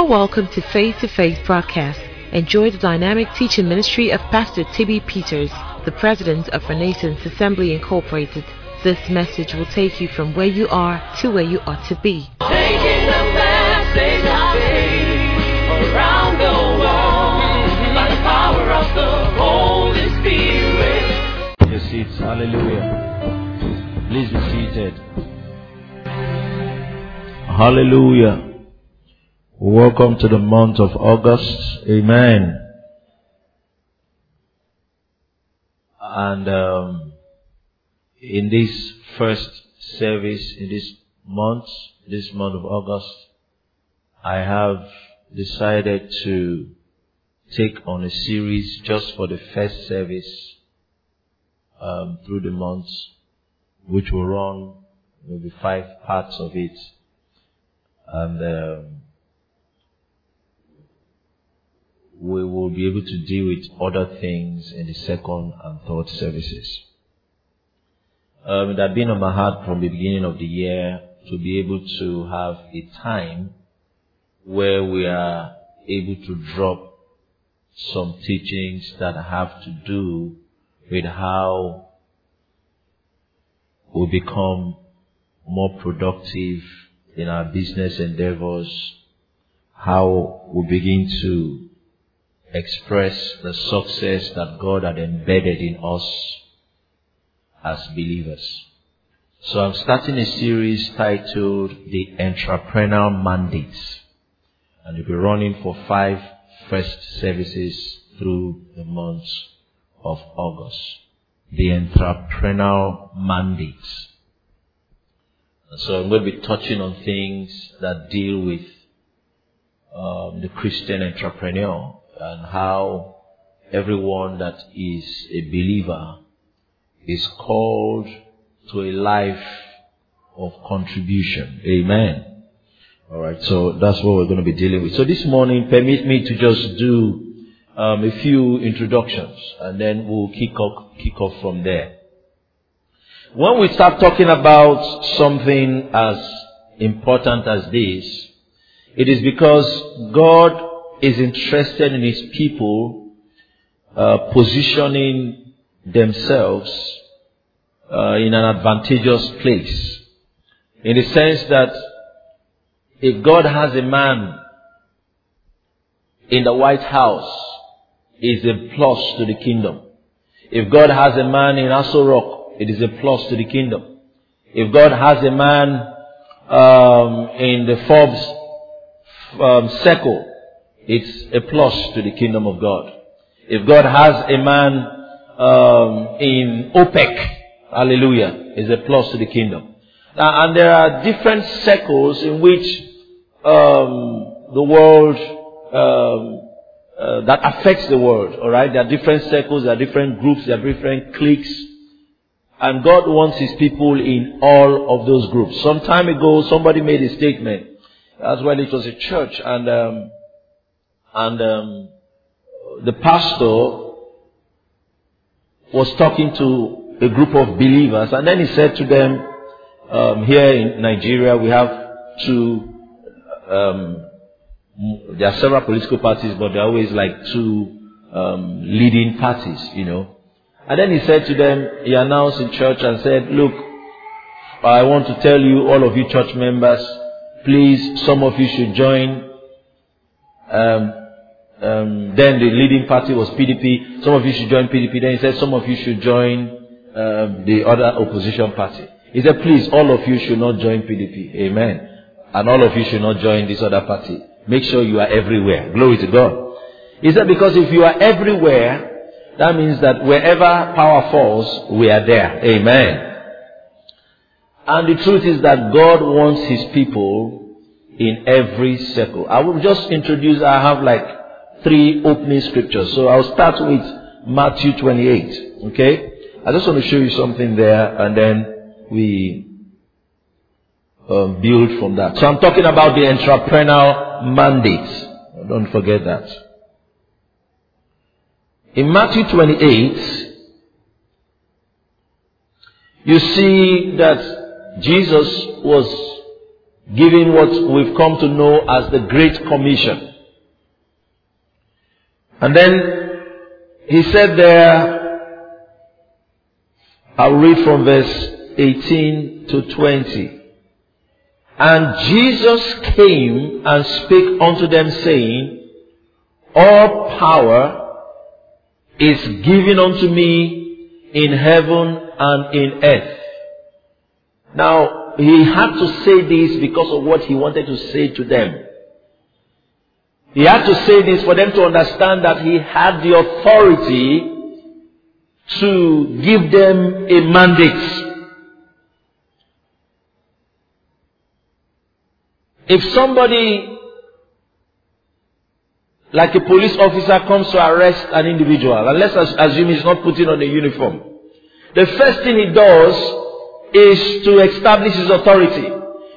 are welcome to Faith to Faith broadcast. Enjoy the dynamic teaching ministry of Pastor Tibby Peters, the president of Renaissance Assembly Incorporated. This message will take you from where you are to where you ought to be. Taking the message of faith around the world by the power of the Holy Spirit. Your seats. Hallelujah. Please be seated. Hallelujah. Welcome to the month of August. Amen. And um, in this first service in this month, this month of August, I have decided to take on a series just for the first service um, through the month, which will run maybe five parts of it. And um, we will be able to deal with other things in the second and third services. Um, it been on my heart from the beginning of the year to be able to have a time where we are able to drop some teachings that have to do with how we become more productive in our business endeavors, how we begin to express the success that God had embedded in us as believers. So I'm starting a series titled The Entrepreneurial Mandates. And it'll be running for five first services through the month of August. The Entrepreneurial Mandates. And so I'm going to be touching on things that deal with um, the Christian entrepreneur and how everyone that is a believer is called to a life of contribution. Amen. Alright, so that's what we're going to be dealing with. So this morning, permit me to just do um, a few introductions and then we'll kick off, kick off from there. When we start talking about something as important as this, it is because God is interested in his people uh, positioning themselves uh, in an advantageous place. In the sense that if God has a man in the White House, is a plus to the kingdom. If God has a man in Aso Rock, it is a plus to the kingdom. If God has a man um, in the Forbes um, circle, it's a plus to the kingdom of God. If God has a man um, in OPEC, hallelujah, is a plus to the kingdom. Now, and there are different circles in which um, the world um, uh, that affects the world. All right, there are different circles, there are different groups, there are different cliques, and God wants His people in all of those groups. Some time ago, somebody made a statement. As well, it was a church, and um, and um, the pastor was talking to a group of believers, and then he said to them, um, "Here in Nigeria, we have two. Um, there are several political parties, but there are always like two um, leading parties, you know." And then he said to them, he announced in church and said, "Look, I want to tell you, all of you church members, please, some of you should join." Um, then the leading party was PDP. Some of you should join PDP. Then he said some of you should join um, the other opposition party. He said, please, all of you should not join PDP. Amen. And all of you should not join this other party. Make sure you are everywhere. Glory to God. He said, because if you are everywhere, that means that wherever power falls, we are there. Amen. And the truth is that God wants His people in every circle. I will just introduce, I have like three opening scriptures. So I'll start with Matthew 28. Okay? I just want to show you something there and then we um, build from that. So I'm talking about the entrepreneurial mandate. Don't forget that. In Matthew 28, you see that Jesus was giving what we've come to know as the Great Commission. And then he said there, I'll read from verse 18 to 20. And Jesus came and spake unto them, saying, All power is given unto me in heaven and in earth. Now, he had to say this because of what he wanted to say to them. He had to say this for them to understand that he had the authority to give them a mandate. If somebody, like a police officer, comes to arrest an individual, and let's assume he's not putting on a uniform, the first thing he does is to establish his authority.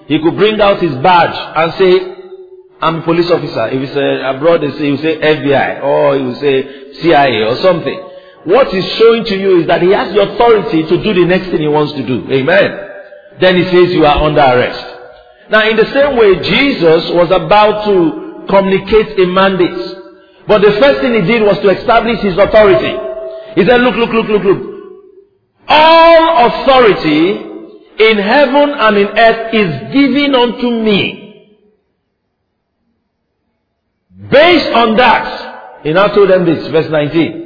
He could bring out his badge and say, I'm a police officer. If he's uh, abroad, he will say FBI or will say CIA or something. What he's showing to you is that he has the authority to do the next thing he wants to do. Amen. Then he says you are under arrest. Now, in the same way, Jesus was about to communicate a mandate. But the first thing he did was to establish his authority. He said, look, look, look, look, look. All authority in heaven and in earth is given unto me. Based on that, he now told them this, verse 19.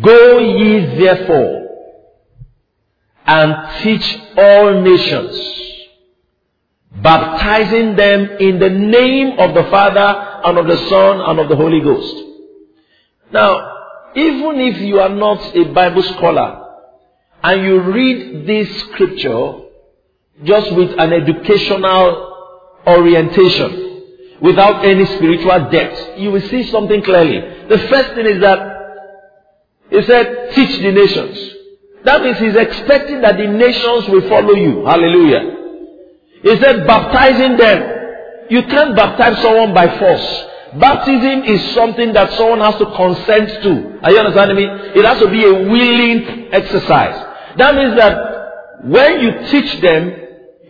Go ye therefore and teach all nations baptizing them in the name of the Father and of the Son and of the Holy Ghost. Now, even if you are not a Bible scholar and you read this scripture just with an educational orientation, without any spiritual depth, you will see something clearly. The first thing is that he said, teach the nations. That means he's expecting that the nations will follow you. Hallelujah. He said, baptizing them. You can't baptize someone by force. Baptism is something that someone has to consent to. Are you understanding me? It has to be a willing exercise. That means that when you teach them,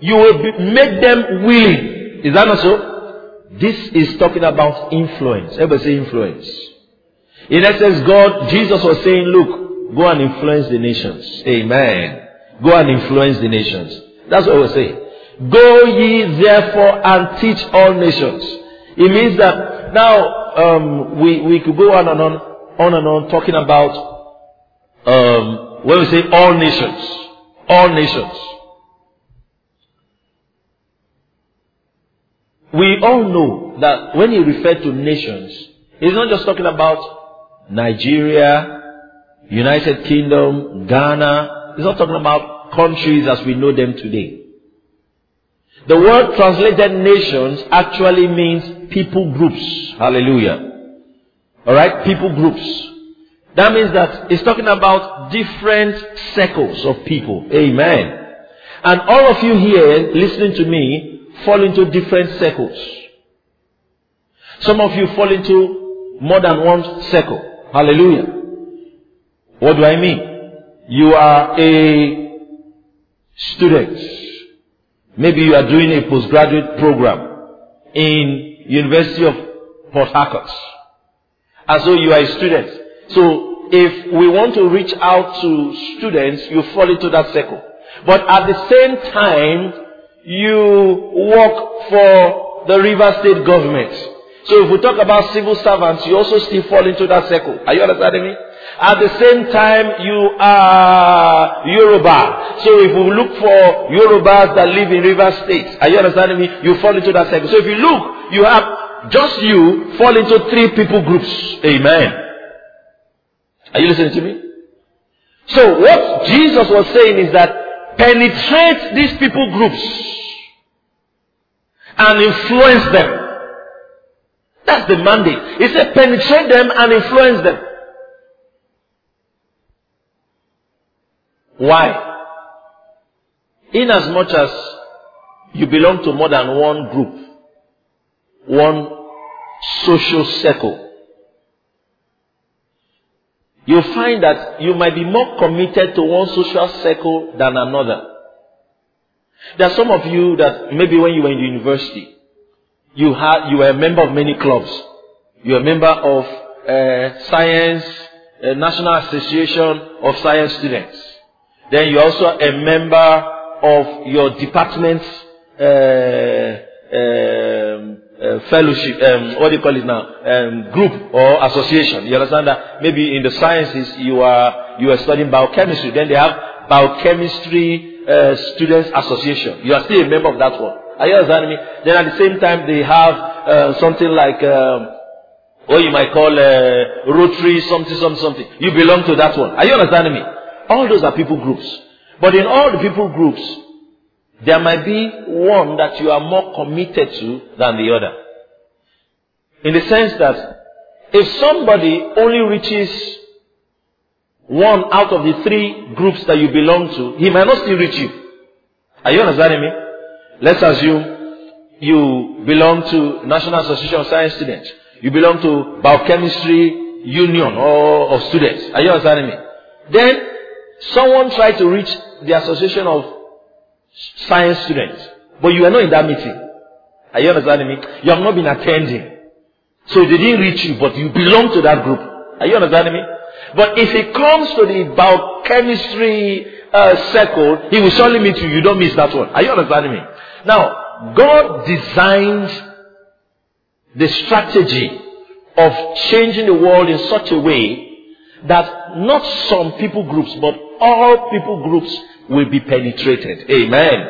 you will be, make them willing. Is that not so? This is talking about influence. Everybody say influence. In essence, God, Jesus was saying, look, go and influence the nations. Amen. Go and influence the nations. That's what we're saying. Go ye therefore and teach all nations. It means that now um, we, we could go on and on, on and on talking about um, when we say all nations, all nations. We all know that when he referred to nations, he's not just talking about Nigeria, United Kingdom, Ghana. He's not talking about countries as we know them today. The word translated nations actually means people groups. Hallelujah. Alright? People groups. That means that it's talking about different circles of people. Amen. And all of you here listening to me fall into different circles. Some of you fall into more than one circle. Hallelujah. What do I mean? You are a student. Maybe you are doing a postgraduate program in University of Port Harcourt. And so you are a student. So if we want to reach out to students, you fall into that circle. But at the same time, you work for the River State government. So if we talk about civil servants, you also still fall into that circle. Are you understanding me? At the same time, you are Yoruba. So if we look for Yorubas that live in river states, are you understanding me? You fall into that circle. So if you look, you have just you fall into three people groups. Amen. Are you listening to me? So what Jesus was saying is that penetrate these people groups and influence them. That's the mandate. He said penetrate them and influence them. Why? In as much as you belong to more than one group, one social circle, you find that you might be more committed to one social circle than another. There are some of you that maybe when you were in university, you had, you were a member of many clubs. You were a member of uh, science, uh, National Association of Science Students. Then you're also a member of your department's uh, um, uh, fellowship, um, what do you call it now, um, group or association. You understand that? Maybe in the sciences you are you are studying biochemistry. Then they have biochemistry uh, students association. You are still a member of that one. Are you understanding me? Then at the same time they have uh, something like um, what you might call uh, Rotary something something something. You belong to that one. Are you understanding me? All those are people groups. But in all the people groups, there might be one that you are more committed to than the other. In the sense that if somebody only reaches one out of the three groups that you belong to, he might not still reach you. Are you understanding me? Let's assume you belong to National Association of Science Students. You belong to Biochemistry Union or of students. Are you understanding me? Then someone tried to reach the Association of Science Students, but you are not in that meeting. Are you understanding me? You have not been attending. So they didn't reach you, but you belong to that group. Are you understanding me? But if it comes to the biochemistry uh, circle, he will surely meet you. You don't miss that one. Are you understanding me? Now, God designed the strategy of changing the world in such a way that not some people groups, but all people groups will be penetrated. Amen.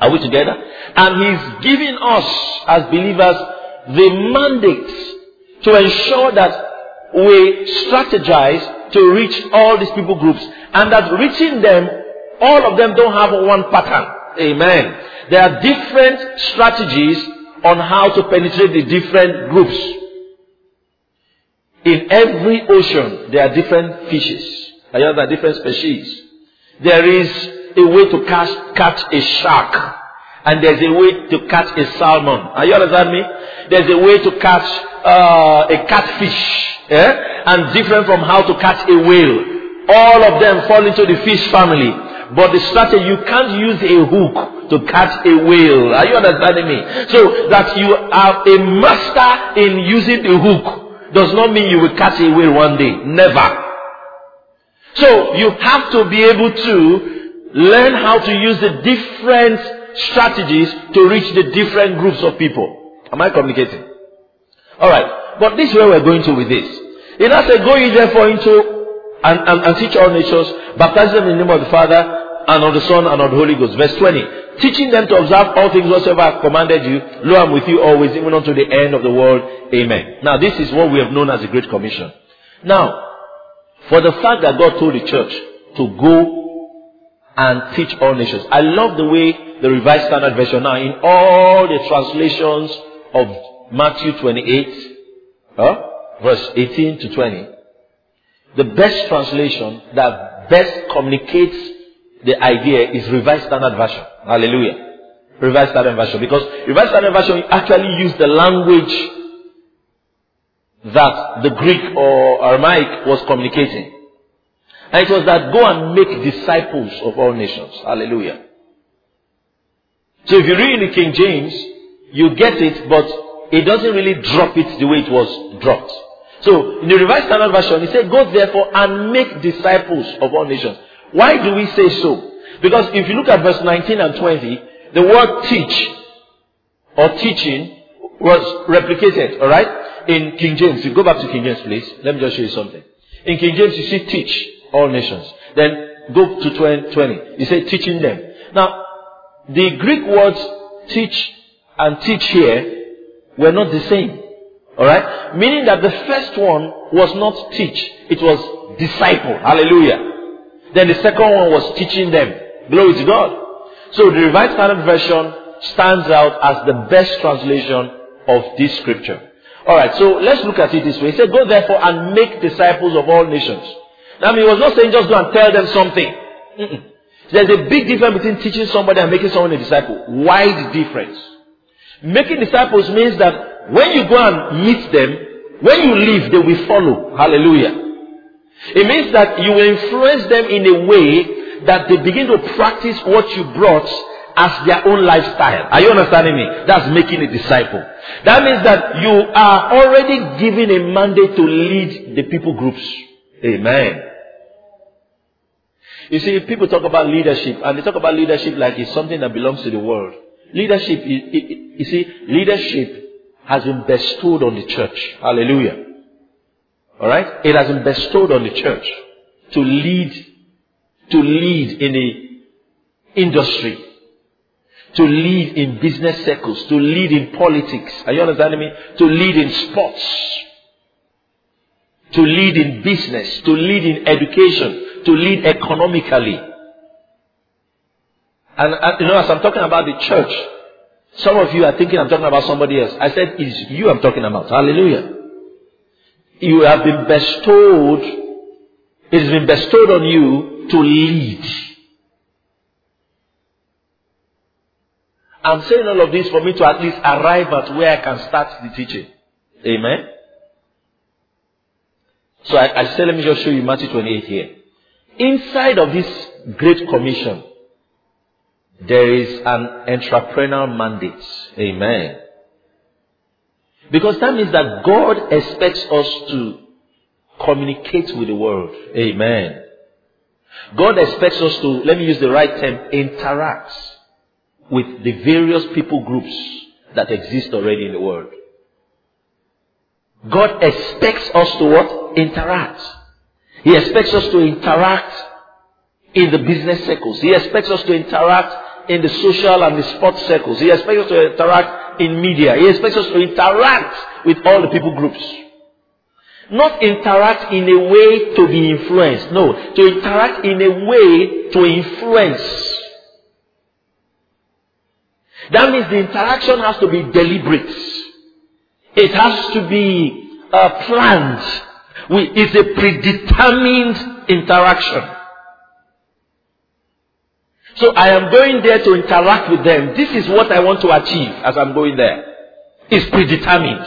Are we together? And He's giving us as believers the mandate to ensure that we strategize to reach all these people groups and that reaching them, all of them don't have one pattern. Amen. There are different strategies on how to penetrate the different groups. In every ocean, there are different fishes. There are different species. There is a way to catch, catch a shark. And there's a way to catch a salmon. Are you understand me? There's a way to catch uh, a catfish. Eh? And different from how to catch a whale. All of them fall into the fish family. But the strategy, you can't use a hook to catch a whale. Are you understanding me? So that you are a master in using the hook does not mean you will catch a whale one day. Never. So you have to be able to learn how to use the different strategies to reach the different groups of people. Am I communicating? Alright. But this is where we're going to with this. It has said, go ye therefore into and, and, and teach all nations, baptize them in the name of the Father and of the Son and of the Holy Ghost. Verse 20. Teaching them to observe all things whatsoever I have commanded you, lo, I'm with you always, even unto the end of the world. Amen. Now, this is what we have known as the Great Commission. Now, for the fact that God told the church to go and teach all nations. I love the way the Revised Standard Version now, in all the translations of Matthew 28, huh, verse 18 to 20, the best translation that best communicates the idea is Revised Standard Version. Hallelujah. Revised Standard Version. Because Revised Standard Version actually use the language that the Greek or Aramaic was communicating. And it was that go and make disciples of all nations. Hallelujah. So if you read in the King James, you get it, but it doesn't really drop it the way it was dropped. So in the Revised Standard Version, he said, Go therefore and make disciples of all nations. Why do we say so? Because if you look at verse 19 and 20, the word teach or teaching was replicated, alright? In King James. You go back to King James, please. Let me just show you something. In King James, you see teach all nations. Then go to 20. You say teaching them. Now, the Greek words teach and teach here were not the same. Alright? Meaning that the first one was not teach, it was disciple. Hallelujah. Then the second one was teaching them. Glory to God. So the Revised Standard Version stands out as the best translation of this scripture. Alright, so let's look at it this way. He said, Go therefore and make disciples of all nations. Now, he was not saying just go and tell them something. Mm-mm. There's a big difference between teaching somebody and making someone a disciple. Wide difference. Making disciples means that when you go and meet them, when you leave, they will follow. Hallelujah. It means that you influence them in a way that they begin to practice what you brought as their own lifestyle. Are you understanding me? That's making a disciple. That means that you are already given a mandate to lead the people groups. Amen. You see, people talk about leadership, and they talk about leadership like it's something that belongs to the world. Leadership, you see, leadership has been bestowed on the church. Hallelujah. Alright? It has been bestowed on the church to lead, to lead in the industry, to lead in business circles, to lead in politics. Are you understanding me? To lead in sports, to lead in business, to lead in education, to lead economically. And, and you know, as I'm talking about the church, some of you are thinking I'm talking about somebody else. I said it's you I'm talking about. Hallelujah. You have been bestowed, it has been bestowed on you to lead. I'm saying all of this for me to at least arrive at where I can start the teaching. Amen. So I, I said, let me just show you Matthew 28 here. Inside of this great commission, there is an entrepreneurial mandate. Amen. Because that means that God expects us to communicate with the world. Amen. God expects us to, let me use the right term, interact with the various people groups that exist already in the world. God expects us to what? Interact. He expects us to interact in the business circles. He expects us to interact in the social and the sports circles. He expects us to interact in media. He expects us to interact with all the people groups. Not interact in a way to be influenced. No. To interact in a way to influence. That means the interaction has to be deliberate. It has to be uh, planned. We, it's a predetermined interaction. So I am going there to interact with them. This is what I want to achieve as I'm going there. It's predetermined.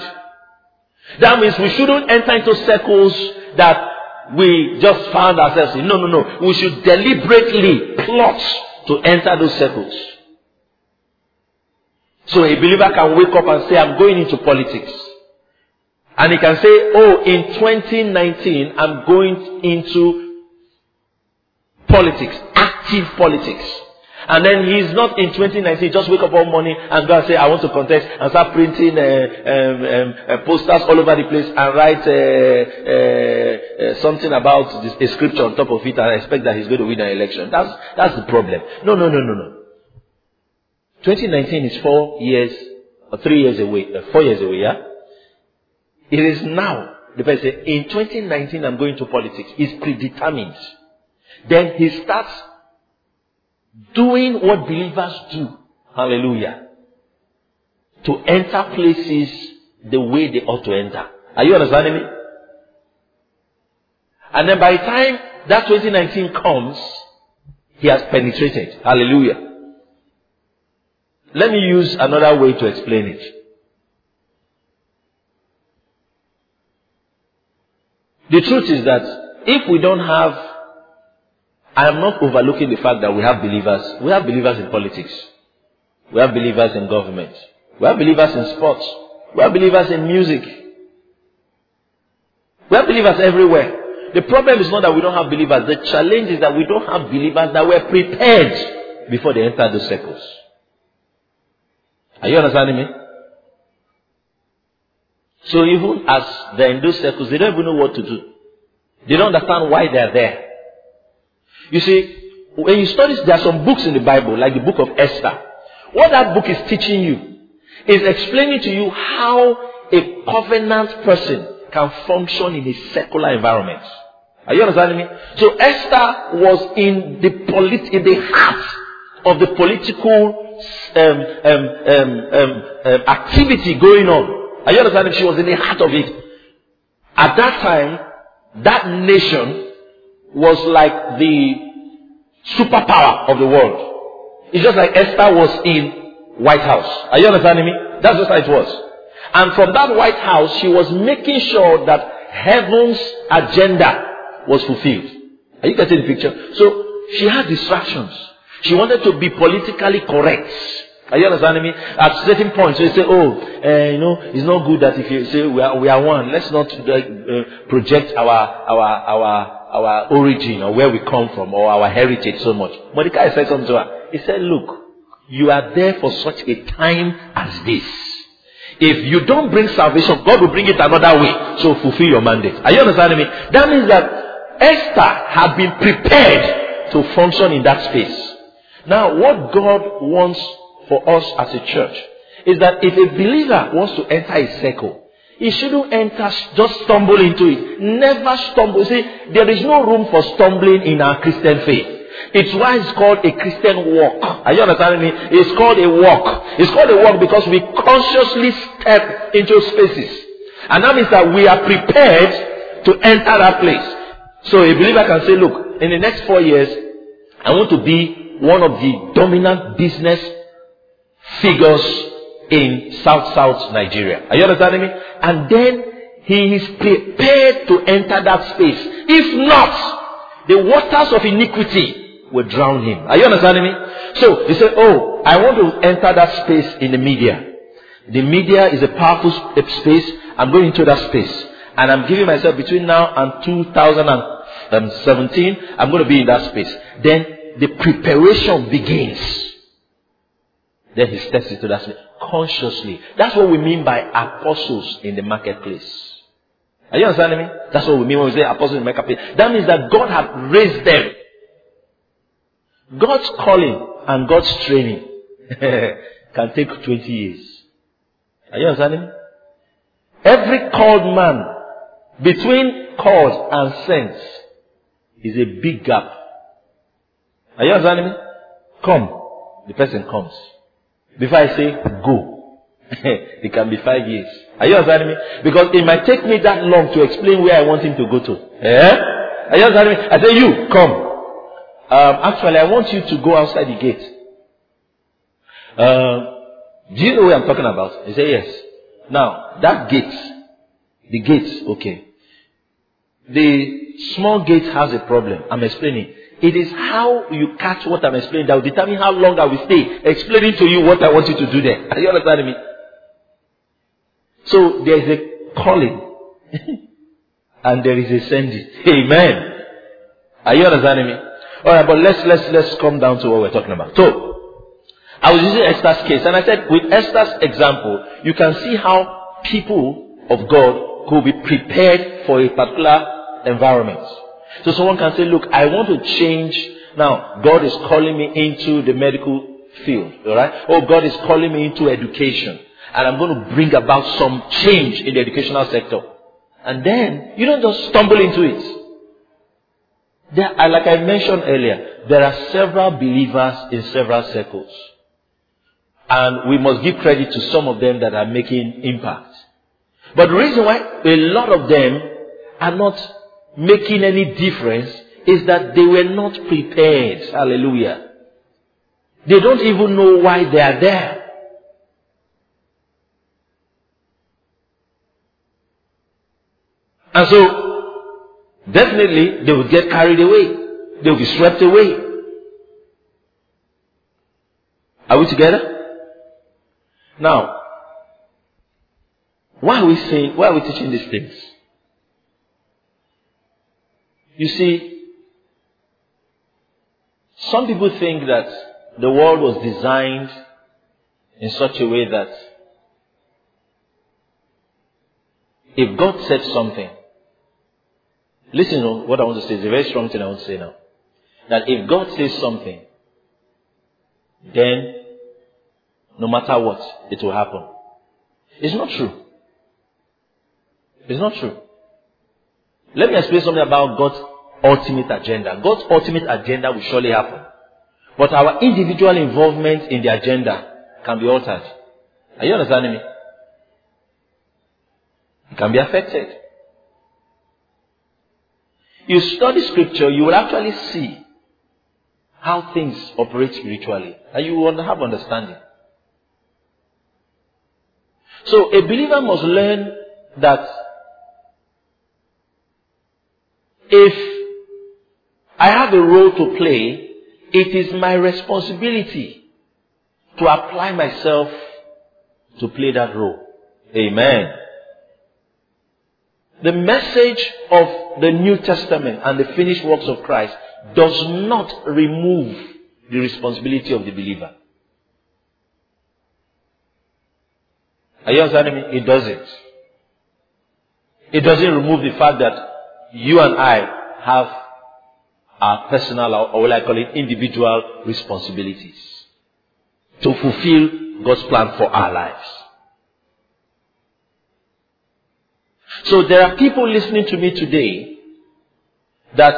That means we shouldn't enter into circles that we just found ourselves in. No, no, no. We should deliberately plot to enter those circles. So a believer can wake up and say, I'm going into politics. And he can say, oh, in 2019, I'm going into politics, active politics. And then he's not in 2019, just wake up one morning and go and say, I want to contest and start printing uh, um, um, uh, posters all over the place and write uh, uh, uh something about this, a scripture on top of it and expect that he's going to win an election. That's, that's the problem. No, no, no, no, no. 2019 is four years, or three years away, uh, four years away, yeah? It is now. The person in 2019 I'm going to politics. It's predetermined. Then he starts doing what believers do. Hallelujah. To enter places the way they ought to enter. Are you understanding me? And then by the time that 2019 comes, he has penetrated. Hallelujah. Let me use another way to explain it. The truth is that if we don't have, I am not overlooking the fact that we have believers. We have believers in politics. We have believers in government. We have believers in sports. We have believers in music. We have believers everywhere. The problem is not that we don't have believers. The challenge is that we don't have believers that were prepared before they entered the circles. Are you understanding me? So even as they're in circles, they don't even know what to do. They don't understand why they're there. You see, when you study, there are some books in the Bible, like the book of Esther. What that book is teaching you is explaining to you how a covenant person can function in a secular environment. Are you understanding me? So Esther was in the polit- in the heart of the political um, um, um, um activity going on. Are you understanding? She was in the heart of it. At that time, that nation was like the superpower of the world. It's just like Esther was in White House. Are you understanding me? That's just how it was. And from that White House, she was making sure that heaven's agenda was fulfilled. Are you getting the picture? So she had distractions. She wanted to be politically correct. Are you understanding me? At certain points, they say, oh, uh, you know, it's not good that if you say we are, we are one, let's not uh, project our, our, our, our origin or where we come from or our heritage so much. Mordecai said something to her. He said, look, you are there for such a time as this. If you don't bring salvation, God will bring it another way. So fulfill your mandate. Are you understanding me? That means that Esther had been prepared to function in that space. Now, what God wants for us as a church is that if a believer wants to enter a circle, he shouldn't enter, just stumble into it. Never stumble. See, there is no room for stumbling in our Christian faith. It's why it's called a Christian walk. Are you understanding me? It's called a walk. It's called a walk because we consciously step into spaces. And that means that we are prepared to enter that place. So a believer can say, look, in the next four years, I want to be one of the dominant business figures in South South Nigeria. Are you understanding me? And then he is prepared to enter that space. If not, the waters of iniquity will drown him. Are you understanding me? So he said, Oh, I want to enter that space in the media. The media is a powerful space. I'm going into that space. And I'm giving myself between now and 2017, I'm going to be in that space. Then the preparation begins. Then he steps into that space consciously. That's what we mean by apostles in the marketplace. Are you understanding me? That's what we mean when we say apostles in the marketplace. That means that God has raised them. God's calling and God's training can take 20 years. Are you understanding me? Every called man between called and sent is a big gap. Are you understanding me? Come. The person comes. Before I say go, it can be five years. Are you understanding me? Because it might take me that long to explain where I want him to go to. Eh? Are you understanding me? I say, you, come. Um, actually, I want you to go outside the gate. Um, do you know what I'm talking about? He say, yes. Now, that gate, the gate, okay. The small gate has a problem. I'm explaining. It is how you catch what I'm explaining that will determine how long I will stay explaining to you what I want you to do there. Are you understanding me? So there is a calling and there is a sending. Amen. Are you understanding me? Alright, but let's let's let's come down to what we're talking about. So I was using Esther's case and I said with Esther's example, you can see how people of God could be prepared for a particular environment. So someone can say, look, I want to change. Now, God is calling me into the medical field. Alright? Oh, God is calling me into education. And I'm going to bring about some change in the educational sector. And then, you don't just stumble into it. There, like I mentioned earlier, there are several believers in several circles. And we must give credit to some of them that are making impact. But the reason why a lot of them are not making any difference is that they were not prepared. Hallelujah. They don't even know why they are there. And so, definitely, they will get carried away. They will be swept away. Are we together? Now, why are we saying, why are we teaching these things? You see, some people think that the world was designed in such a way that if God said something, listen to what I want to say. It's a very strong thing I want to say now. That if God says something, then no matter what, it will happen. It's not true. It's not true. Let me explain something about God's ultimate agenda. God's ultimate agenda will surely happen. But our individual involvement in the agenda can be altered. Are you understanding me? It can be affected. You study scripture, you will actually see how things operate spiritually. And you will have understanding. So a believer must learn that if I have a role to play it is my responsibility to apply myself to play that role. Amen. The message of the New Testament and the finished works of Christ does not remove the responsibility of the believer. Are you understanding me? It doesn't. It doesn't remove the fact that you and I have our personal or what I call it individual responsibilities to fulfill God's plan for our lives. So there are people listening to me today that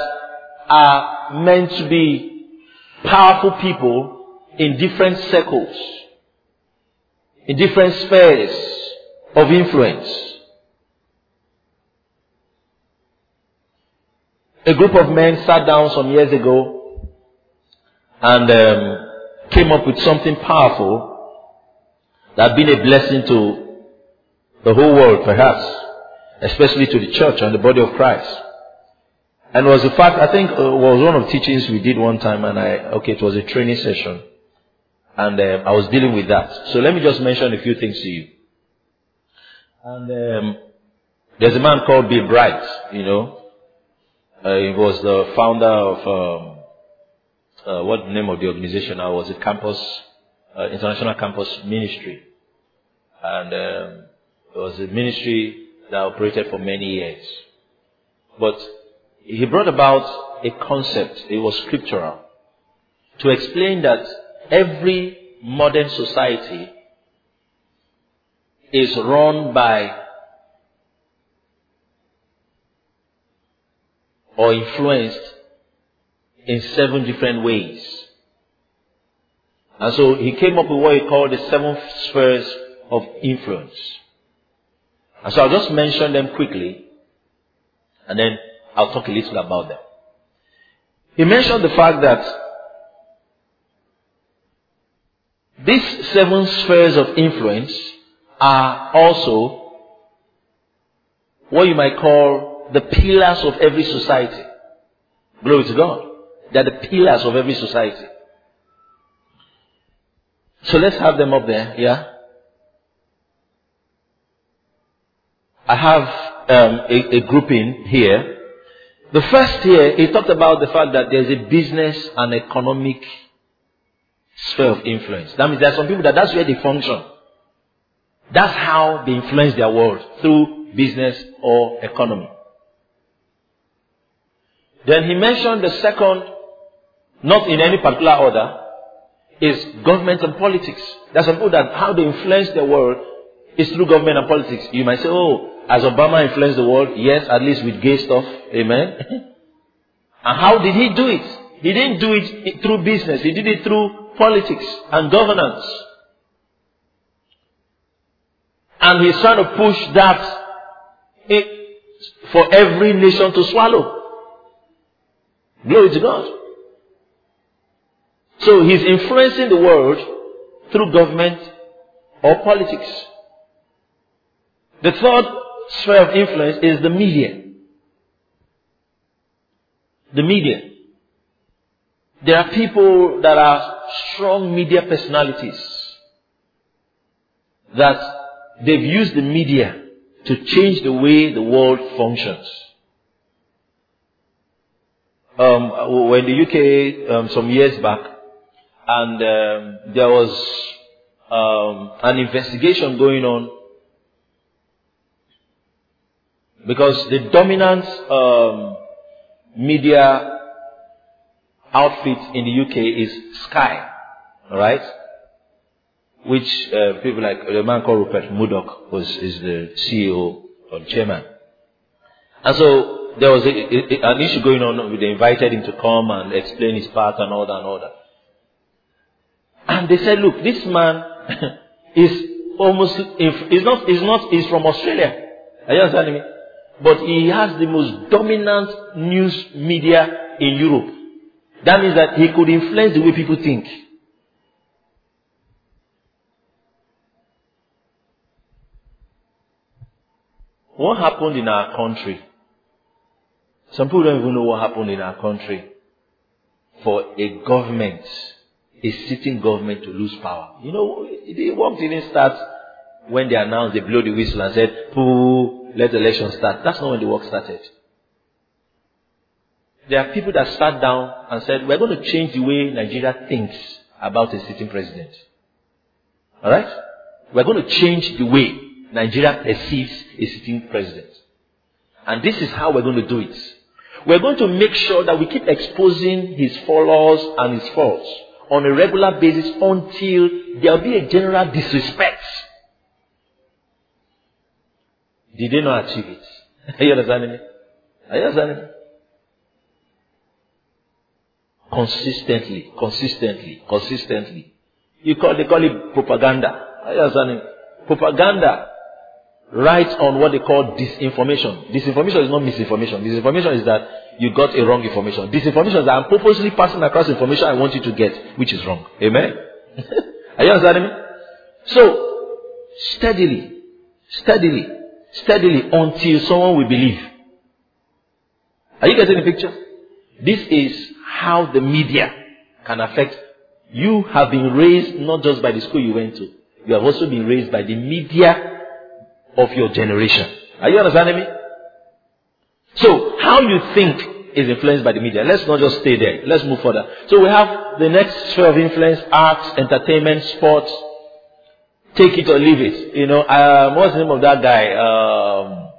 are meant to be powerful people in different circles, in different spheres of influence. A group of men sat down some years ago and um, came up with something powerful that had been a blessing to the whole world, perhaps, especially to the church and the body of Christ. And was a fact, I think uh, it was one of the teachings we did one time, and I, okay, it was a training session. And um, I was dealing with that. So let me just mention a few things to you. And um, there's a man called Bill Bright, you know. Uh, he was the founder of, um, uh, what name of the organization now was? It Campus, uh, International Campus Ministry. And um, it was a ministry that operated for many years. But he brought about a concept, it was scriptural, to explain that every modern society is run by or influenced in seven different ways. And so he came up with what he called the seven spheres of influence. And so I'll just mention them quickly and then I'll talk a little about them. He mentioned the fact that these seven spheres of influence are also what you might call the pillars of every society. Glory to God. They're the pillars of every society. So let's have them up there, yeah? I have um, a, a grouping here. The first here, he talked about the fact that there's a business and economic sphere of influence. That means there are some people that that's where they function. That's how they influence their world through business or economy. Then he mentioned the second, not in any particular order, is government and politics. That's people that how they influence the world is through government and politics. You might say, oh, as Obama influenced the world, yes, at least with gay stuff, amen. and how did he do it? He didn't do it through business, he did it through politics and governance. And he's trying to push that for every nation to swallow. Glory to God. So he's influencing the world through government or politics. The third sphere of influence is the media. The media. There are people that are strong media personalities that they've used the media to change the way the world functions. Um, when the UK um, some years back, and um, there was um, an investigation going on because the dominant um, media outfit in the UK is Sky, right? Which uh, people like the man called Rupert Murdoch was is the CEO or chairman, and so there was a, a, an issue going on. They invited him to come and explain his part and all that and all that. And they said, "Look, this man is almost is not is not is from Australia. Are you understanding me? But he has the most dominant news media in Europe. That means that he could influence the way people think. What happened in our country? Some people don't even know what happened in our country for a government, a sitting government to lose power. You know, the work didn't start when they announced, they blew the whistle and said, Pooh, let the election start. That's not when the work started. There are people that sat down and said, we're going to change the way Nigeria thinks about a sitting president. Alright? We're going to change the way Nigeria perceives a sitting president. And this is how we're going to do it. We're going to make sure that we keep exposing his flaws and his faults on a regular basis until there'll be a general disrespect. Did they not achieve it? Are you understanding me? Are you understanding me? Consistently, consistently, consistently. You call, they call it propaganda. Are you understanding? Propaganda writes on what they call disinformation. Disinformation is not misinformation. Disinformation is that you got a wrong information. Disinformation is that I'm purposely passing across information I want you to get, which is wrong. Amen? Are you understanding me? So, steadily, steadily, steadily until someone will believe. Are you getting the picture? This is how the media can affect. You have been raised not just by the school you went to. You have also been raised by the media of your generation. Are you understanding me? So, how you think is influenced by the media. Let's not just stay there. Let's move further. So we have the next sphere of influence, arts, entertainment, sports. Take it or leave it. You know, um, what's the name of that guy? Um,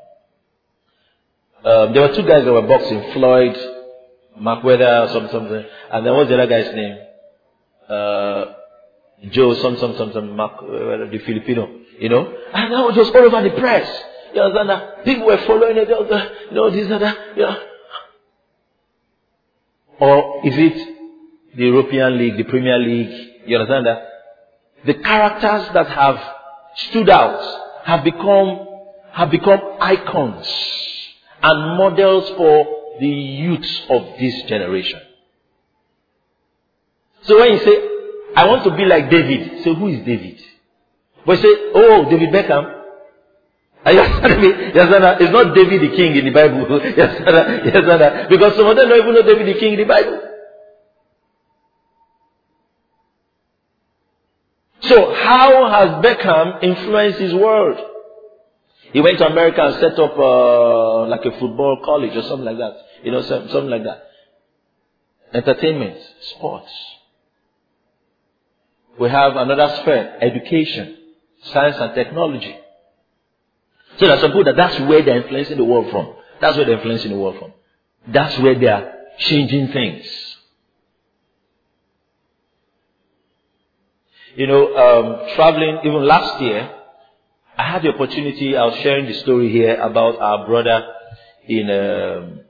um, there were two guys that were boxing, Floyd Mayweather or something, something. And then what's the other guy's name? Uh, Joe, some, some, some, some, Mark, uh, the Filipino. You know? And that was just all over the press. You understand that? People were following it, you know, this and that, you know. Or is it the European League, the Premier League? You understand that? The characters that have stood out have become, have become icons and models for the youths of this generation. So when you say, I want to be like David, so who is David? But you say, oh, David Beckham. Are you me? Yes, It's not David the king in the Bible. Yes, yes, Because some of them don't even know David the king in the Bible. So how has Beckham influenced his world? He went to America and set up uh, like a football college or something like that. You know, something like that. Entertainment, sports. We have another sphere, education, science and technology. So there's some people that that's where they're influencing the world from. That's where they're influencing the world from. That's where they are changing things. You know, um, traveling, even last year, I had the opportunity, I was sharing the story here about our brother in um,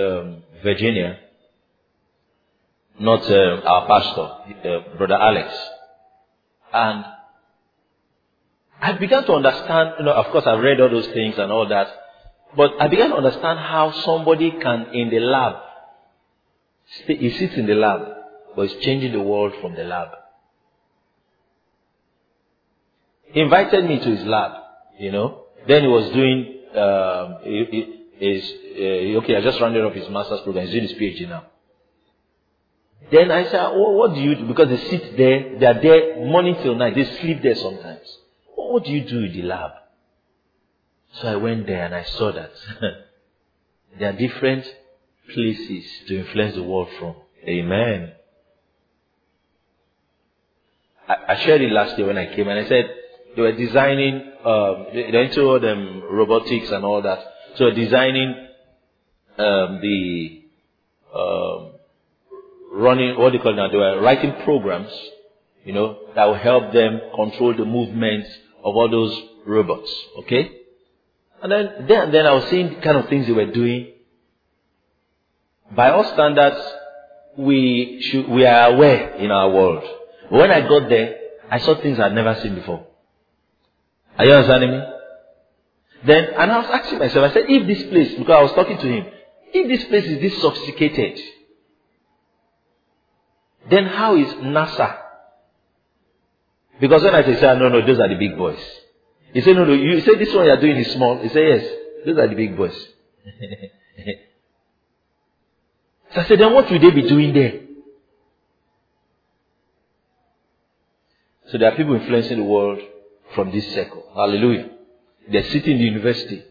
um, Virginia, not uh, our pastor, uh, brother Alex. And I began to understand, you know, of course I've read all those things and all that, but I began to understand how somebody can, in the lab, he sits in the lab, but he's changing the world from the lab. He invited me to his lab, you know. Then he was doing, um, his, uh, okay, I just rounded up his master's program. He's doing his PhD now. Then I said, oh, what do you do? Because they sit there, they are there morning till night. They sleep there sometimes. What do you do in the lab? So I went there and I saw that there are different places to influence the world from. Amen. I, I shared it last year when I came and I said they were designing, um, they're into all them robotics and all that. So designing um, the um, running, what do you call it now? They were writing programs, you know, that will help them control the movements of all those robots. Okay? And then, then, then I was seeing the kind of things they were doing. By all standards, we should, we are aware in our world. But when I got there, I saw things I'd never seen before. Are you understanding me? Then, and I was asking myself, I said, if this place, because I was talking to him, if this place is this sophisticated, then how is NASA because when I say, no, no, those are the big boys. He said, no, no, you say this one you are doing is small. He said, yes, those are the big boys. So I said, then what will they be doing there? So there are people influencing the world from this circle. Hallelujah. They're sitting in the university.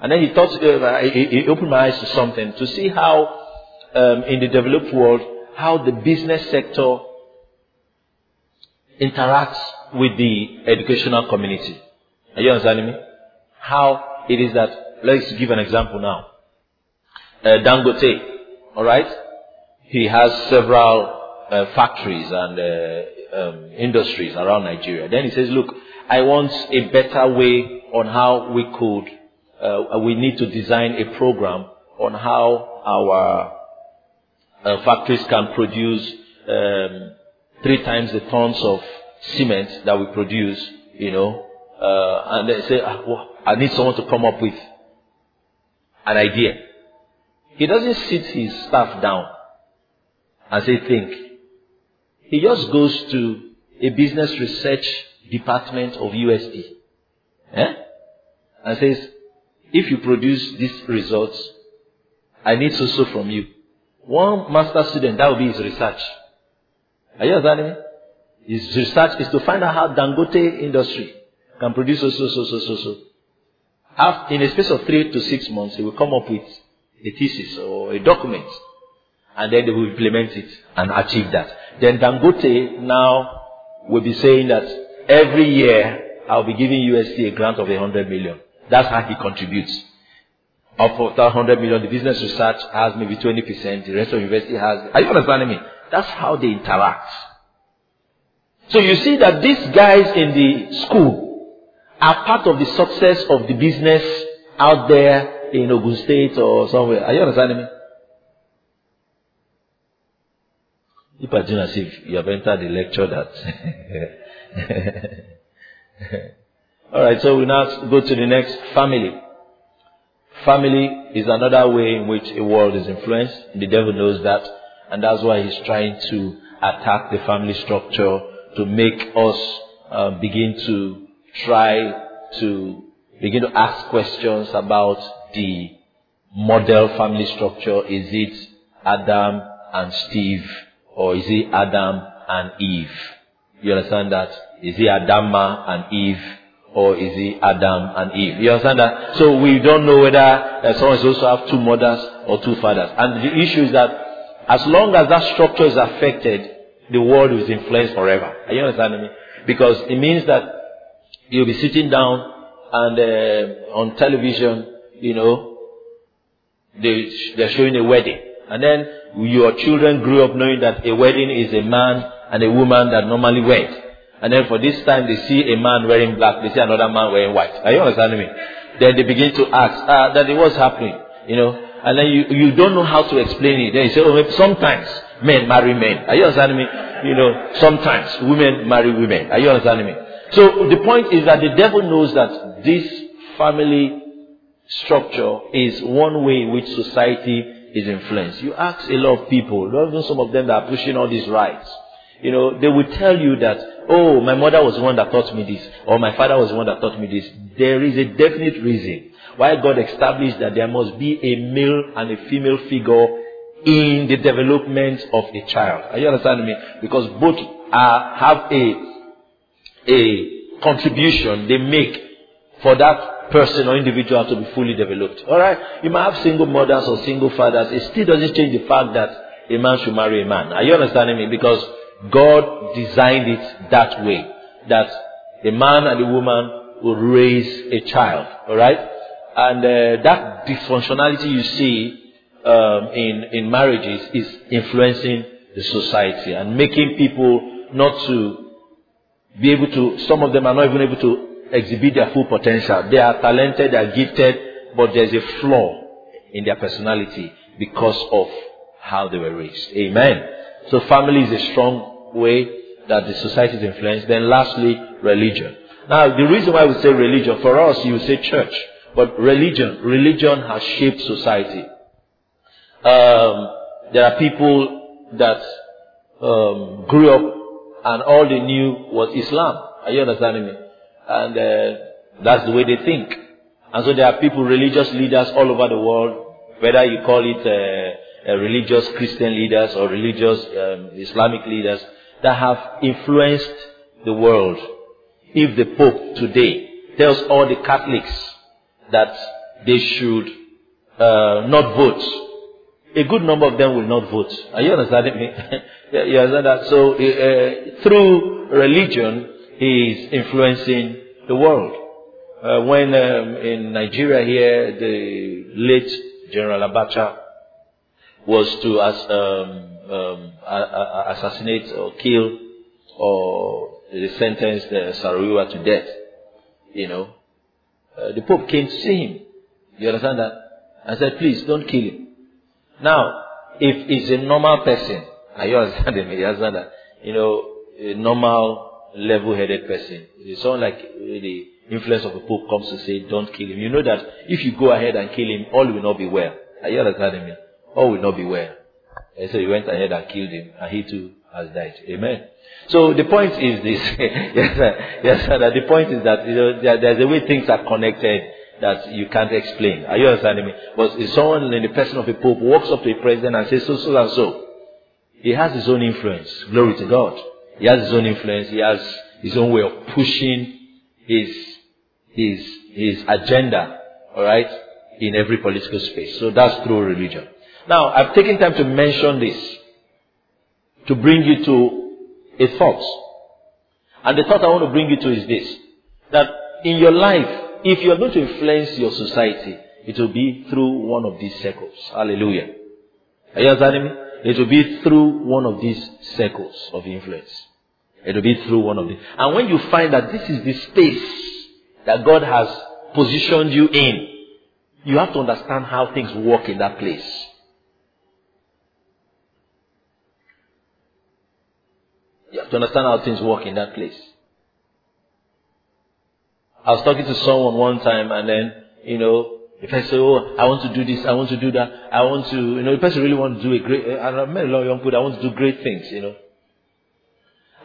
And then he thought, uh, he, he opened my eyes to something to see how, um, in the developed world, how the business sector interacts with the educational community. Are you understanding me? How it is that, let's give an example now. Uh, Dangote, alright? He has several uh, factories and uh, um, industries around Nigeria. Then he says, look, I want a better way on how we could, uh, we need to design a program on how our uh, factories can produce um, three times the tons of cement that we produce, you know, uh, and they say, ah, well, I need someone to come up with an idea. He doesn't sit his staff down and say, think. He just goes to a business research department of USD eh? and says, if you produce these results, I need so so from you. One master student, that will be his research. Are you understanding me? His research is to find out how Dangote industry can produce so, so, so, so, so, so. After, in a space of three to six months, he will come up with a thesis or a document. And then they will implement it and achieve that. Then Dangote now will be saying that every year I'll be giving USD a grant of a hundred million. That's how he contributes. Of that hundred million, the business research has maybe 20%, the rest of the university has, are you understanding me? That's how they interact. So you see that these guys in the school are part of the success of the business out there in Ogun State or somewhere. Are you understanding me? If I do as if you have entered the lecture that. Alright, so we now go to the next family. Family is another way in which a world is influenced. The devil knows that, and that's why he's trying to attack the family structure to make us uh, begin to try to begin to ask questions about the model family structure. Is it Adam and Steve or is it Adam and Eve? You understand that? Is it Adama and Eve or is it Adam and Eve? You understand that? So we don't know whether uh, someone is also have two mothers or two fathers. And the issue is that as long as that structure is affected, the world is influenced forever. Are you understanding me? Because it means that you'll be sitting down and uh, on television, you know, they, they're showing a wedding. And then your children grew up knowing that a wedding is a man and a woman that normally wed. And then for this time they see a man wearing black, they see another man wearing white. Are you understanding me? Then they begin to ask, ah, that it was happening? You know, and then you, you don't know how to explain it. Then you say, oh, sometimes men marry men. Are you understanding me? You know, sometimes women marry women. Are you understanding me? So the point is that the devil knows that this family structure is one way in which society is influenced. You ask a lot of people, even some of them that are pushing all these rights. You know, they will tell you that, oh, my mother was the one that taught me this, or my father was the one that taught me this. There is a definite reason why God established that there must be a male and a female figure in the development of a child. Are you understanding me? Because both have a, a contribution they make for that person or individual to be fully developed. Alright? You might have single mothers or single fathers. It still doesn't change the fact that a man should marry a man. Are you understanding me? Because God designed it that way. That a man and a woman will raise a child. Alright? And uh, that dysfunctionality you see um, in, in marriages is influencing the society and making people not to be able to, some of them are not even able to exhibit their full potential. They are talented, they are gifted, but there's a flaw in their personality because of how they were raised. Amen. So family is a strong way that the society is influenced. Then lastly, religion. Now, the reason why we say religion, for us, you say church. But religion, religion has shaped society. Um, there are people that um, grew up and all they knew was Islam. Are you understanding me? And uh, that's the way they think. And so there are people, religious leaders all over the world, whether you call it uh, uh, religious Christian leaders or religious um, Islamic leaders that have influenced the world. If the Pope today tells all the Catholics that they should uh, not vote, a good number of them will not vote. Are you understanding me? you understand that? So, uh, through religion, he is influencing the world. Uh, when um, in Nigeria here, the late General Abacha was to as, um, um, assassinate or kill or they sentenced uh, Saro-Wiwa to death, you know, uh, the Pope came to see him. You understand that? I said, please don't kill him. Now, if he's a normal person, are you understanding me? You understand that? You know, a normal, level-headed person. It's someone like the influence of the Pope comes to say, don't kill him. You know that if you go ahead and kill him, all will not be well. Are you understanding me? All will not be well. And so he went ahead and killed him, and he too has died. Amen. So the point is this. yes, sir. Yes, sir. The point is that you know, there, there's a way things are connected that you can't explain. Are you understanding me? But if someone in the person of a pope walks up to a president and says so, so and so, he has his own influence. Glory to God. He has his own influence. He has his own way of pushing his his his agenda. All right, in every political space. So that's through religion. Now, I've taken time to mention this to bring you to a thought. And the thought I want to bring you to is this. That in your life, if you are going to influence your society, it will be through one of these circles. Hallelujah. Are you understanding me? It will be through one of these circles of influence. It will be through one of these. And when you find that this is the space that God has positioned you in, you have to understand how things work in that place. You have to understand how things work in that place. I was talking to someone one time and then, you know, the person said, oh, I want to do this, I want to do that, I want to, you know, the person really want to do a great, eh, I met a lot of young people, I want to do great things, you know.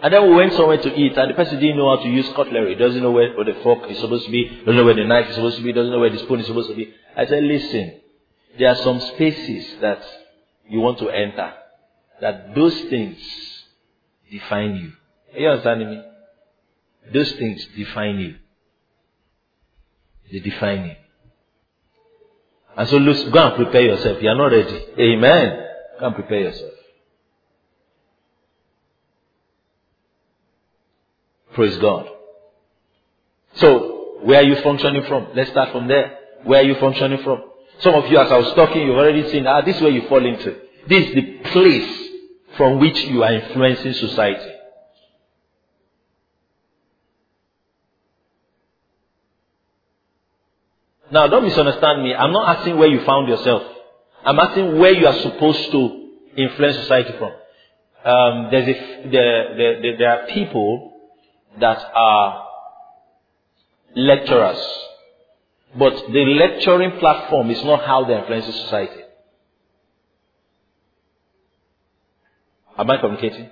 And then we went somewhere to eat, and the person didn't know how to use cutlery. Doesn't know where, where the fork is supposed to be, doesn't know where the knife is supposed to be, doesn't know where the spoon is supposed to be. I said, listen, there are some spaces that you want to enter, that those things define you. Are you understanding me? Those things define you. They define you. And so look, go and prepare yourself. You are not ready. Amen. Go and prepare yourself. Praise God. So, where are you functioning from? Let's start from there. Where are you functioning from? Some of you, as I was talking, you've already seen, ah, this is where you fall into. This is the place from which you are influencing society. Now, don't misunderstand me. I'm not asking where you found yourself. I'm asking where you are supposed to influence society from. Um, there's a, there, there, there are people that are lecturers, but the lecturing platform is not how they influence society. Am I communicating?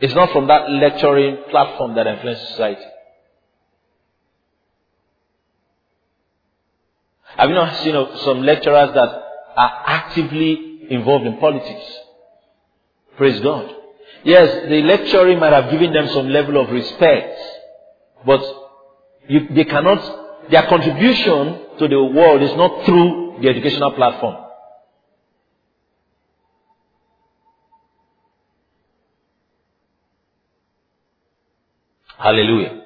It's not from that lecturing platform that influences society. Have you not seen some lecturers that are actively involved in politics? Praise God. Yes, the lecturing might have given them some level of respect, but you, they cannot, their contribution to the world is not through the educational platform. Hallelujah.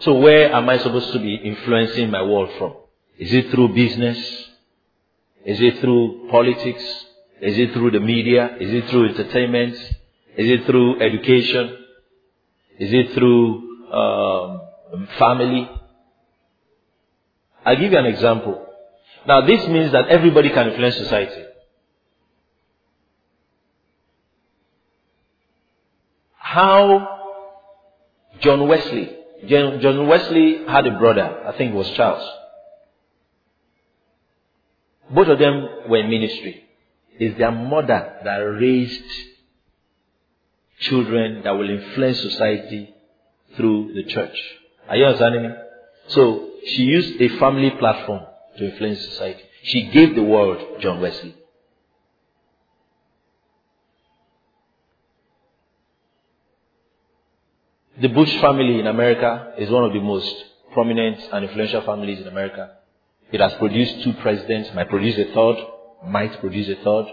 So where am I supposed to be influencing my world from? Is it through business? Is it through politics? Is it through the media? Is it through entertainment? Is it through education? Is it through um, family? I'll give you an example. Now this means that everybody can influence society. How John Wesley, John Wesley had a brother, I think it was Charles. Both of them were in ministry. It's their mother that raised children that will influence society through the church. Are you understanding me? So she used a family platform to influence society. She gave the world John Wesley. The Bush family in America is one of the most prominent and influential families in America. It has produced two presidents, might produce a third, might produce a third.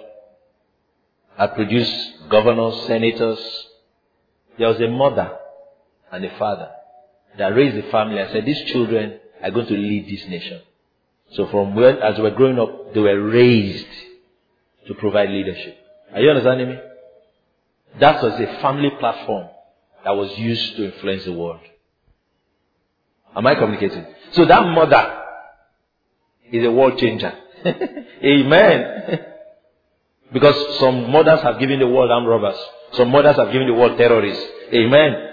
I produced governors, senators. There was a mother and a father that raised the family and said, these children are going to lead this nation. So from when, as we were growing up, they were raised to provide leadership. Are you understanding me? That was a family platform that was used to influence the world. Am I communicating? So that mother is a world changer. Amen. because some mothers have given the world armed robbers. Some mothers have given the world terrorists. Amen.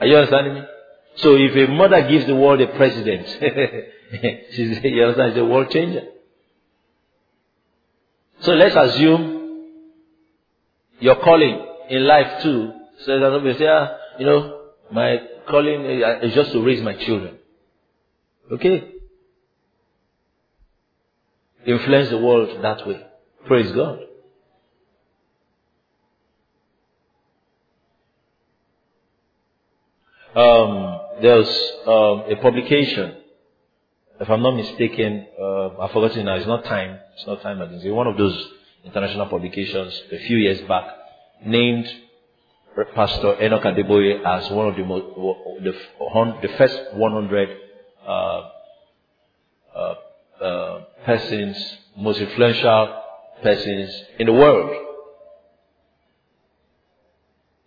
Are you understanding me? So if a mother gives the world a president, she's, you understand, she's a world changer. So let's assume your calling in life too. So that somebody say, ah, you know, my calling is just to raise my children. Okay? Influence the world that way. Praise God. Um, there's um, a publication, if I'm not mistaken, uh, I've forgotten now. It's not Time. It's not Time magazine. One of those international publications a few years back, named Pastor Enoch Adeboye as one of the most, the, the first 100 uh, uh, uh, persons, most influential persons in the world.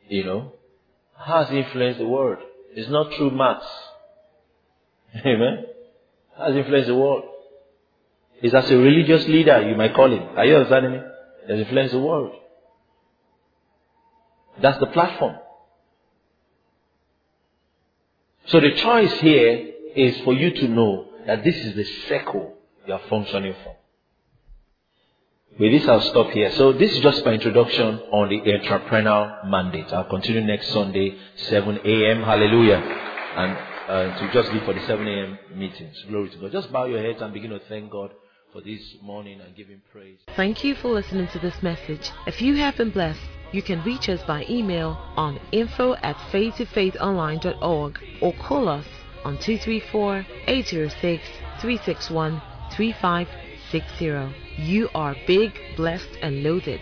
You know, has influenced the world? It's not through maths. Amen. Has influenced the world? It's as a religious leader, you might call him. Are you understanding me? Has influenced the world. That's the platform. So the choice here is for you to know that this is the circle you are functioning from. With this, I'll stop here. So this is just my introduction on the entrepreneurial mandate. I'll continue next Sunday, 7 a.m. Hallelujah. And uh, to just leave for the 7 a.m. meetings. Glory to God. Just bow your heads and begin to thank God for this morning and give Him praise. Thank you for listening to this message. If you have been blessed, you can reach us by email on info at faith2faithonline.org or call us on 234 806 361 3560. You are big, blessed, and loaded.